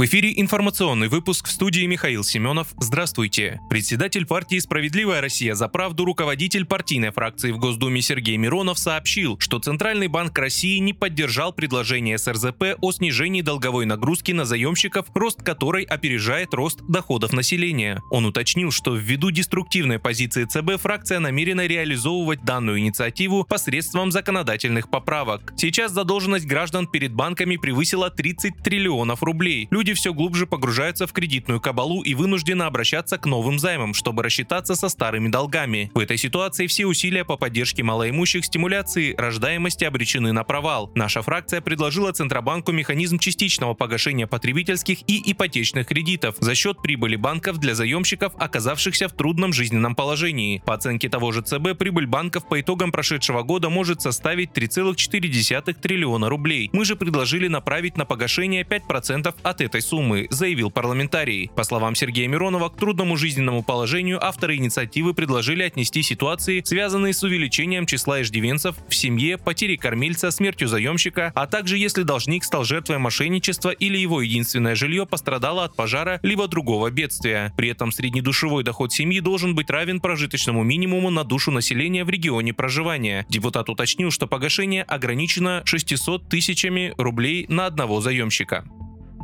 В эфире информационный выпуск в студии Михаил Семенов. Здравствуйте. Председатель партии «Справедливая Россия за правду» руководитель партийной фракции в Госдуме Сергей Миронов сообщил, что Центральный банк России не поддержал предложение СРЗП о снижении долговой нагрузки на заемщиков, рост которой опережает рост доходов населения. Он уточнил, что ввиду деструктивной позиции ЦБ фракция намерена реализовывать данную инициативу посредством законодательных поправок. Сейчас задолженность граждан перед банками превысила 30 триллионов рублей. Люди люди все глубже погружаются в кредитную кабалу и вынуждены обращаться к новым займам, чтобы рассчитаться со старыми долгами. В этой ситуации все усилия по поддержке малоимущих стимуляции рождаемости обречены на провал. Наша фракция предложила Центробанку механизм частичного погашения потребительских и ипотечных кредитов за счет прибыли банков для заемщиков, оказавшихся в трудном жизненном положении. По оценке того же ЦБ, прибыль банков по итогам прошедшего года может составить 3,4 триллиона рублей. Мы же предложили направить на погашение 5% от этой этой суммы, заявил парламентарий. По словам Сергея Миронова, к трудному жизненному положению авторы инициативы предложили отнести ситуации, связанные с увеличением числа иждивенцев в семье, потерей кормильца, смертью заемщика, а также если должник стал жертвой мошенничества или его единственное жилье пострадало от пожара либо другого бедствия. При этом среднедушевой доход семьи должен быть равен прожиточному минимуму на душу населения в регионе проживания. Депутат уточнил, что погашение ограничено 600 тысячами рублей на одного заемщика.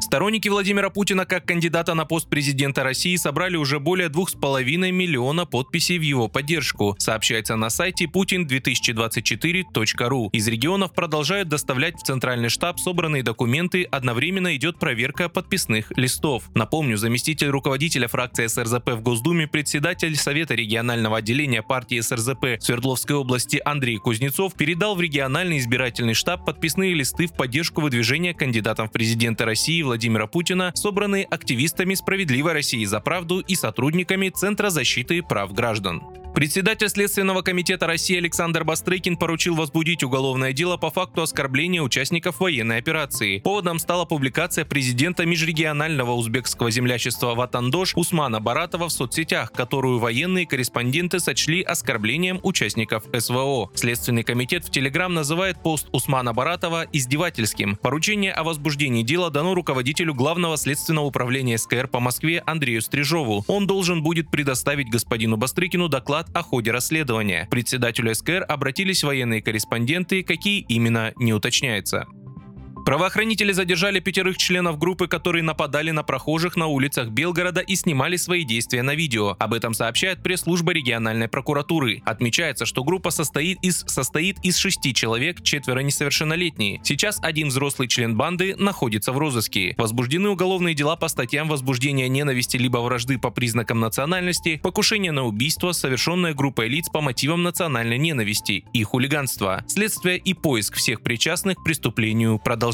Сторонники Владимира Путина как кандидата на пост президента России собрали уже более 2,5 миллиона подписей в его поддержку, сообщается на сайте putin2024.ru. Из регионов продолжают доставлять в центральный штаб собранные документы, одновременно идет проверка подписных листов. Напомню, заместитель руководителя фракции СРЗП в Госдуме, председатель Совета регионального отделения партии СРЗП Свердловской области Андрей Кузнецов передал в региональный избирательный штаб подписные листы в поддержку выдвижения кандидатом в президенты России Владимира Путина, собранные активистами «Справедливой России за правду» и сотрудниками Центра защиты прав граждан. Председатель Следственного комитета России Александр Бастрыкин поручил возбудить уголовное дело по факту оскорбления участников военной операции. Поводом стала публикация президента межрегионального узбекского землячества Ватандош Усмана Баратова в соцсетях, которую военные корреспонденты сочли оскорблением участников СВО. Следственный комитет в Телеграм называет пост Усмана Баратова издевательским. Поручение о возбуждении дела дано руководителю Главного следственного управления СКР по Москве Андрею Стрижову. Он должен будет предоставить господину Бастрыкину доклад доклад о ходе расследования. Председателю СКР обратились военные корреспонденты, какие именно не уточняется. Правоохранители задержали пятерых членов группы, которые нападали на прохожих на улицах Белгорода и снимали свои действия на видео. Об этом сообщает пресс-служба региональной прокуратуры. Отмечается, что группа состоит из, состоит из шести человек, четверо несовершеннолетние. Сейчас один взрослый член банды находится в розыске. Возбуждены уголовные дела по статьям возбуждения ненависти либо вражды по признакам национальности, покушение на убийство, совершенное группой лиц по мотивам национальной ненависти и хулиганства. Следствие и поиск всех причастных к преступлению продолжаются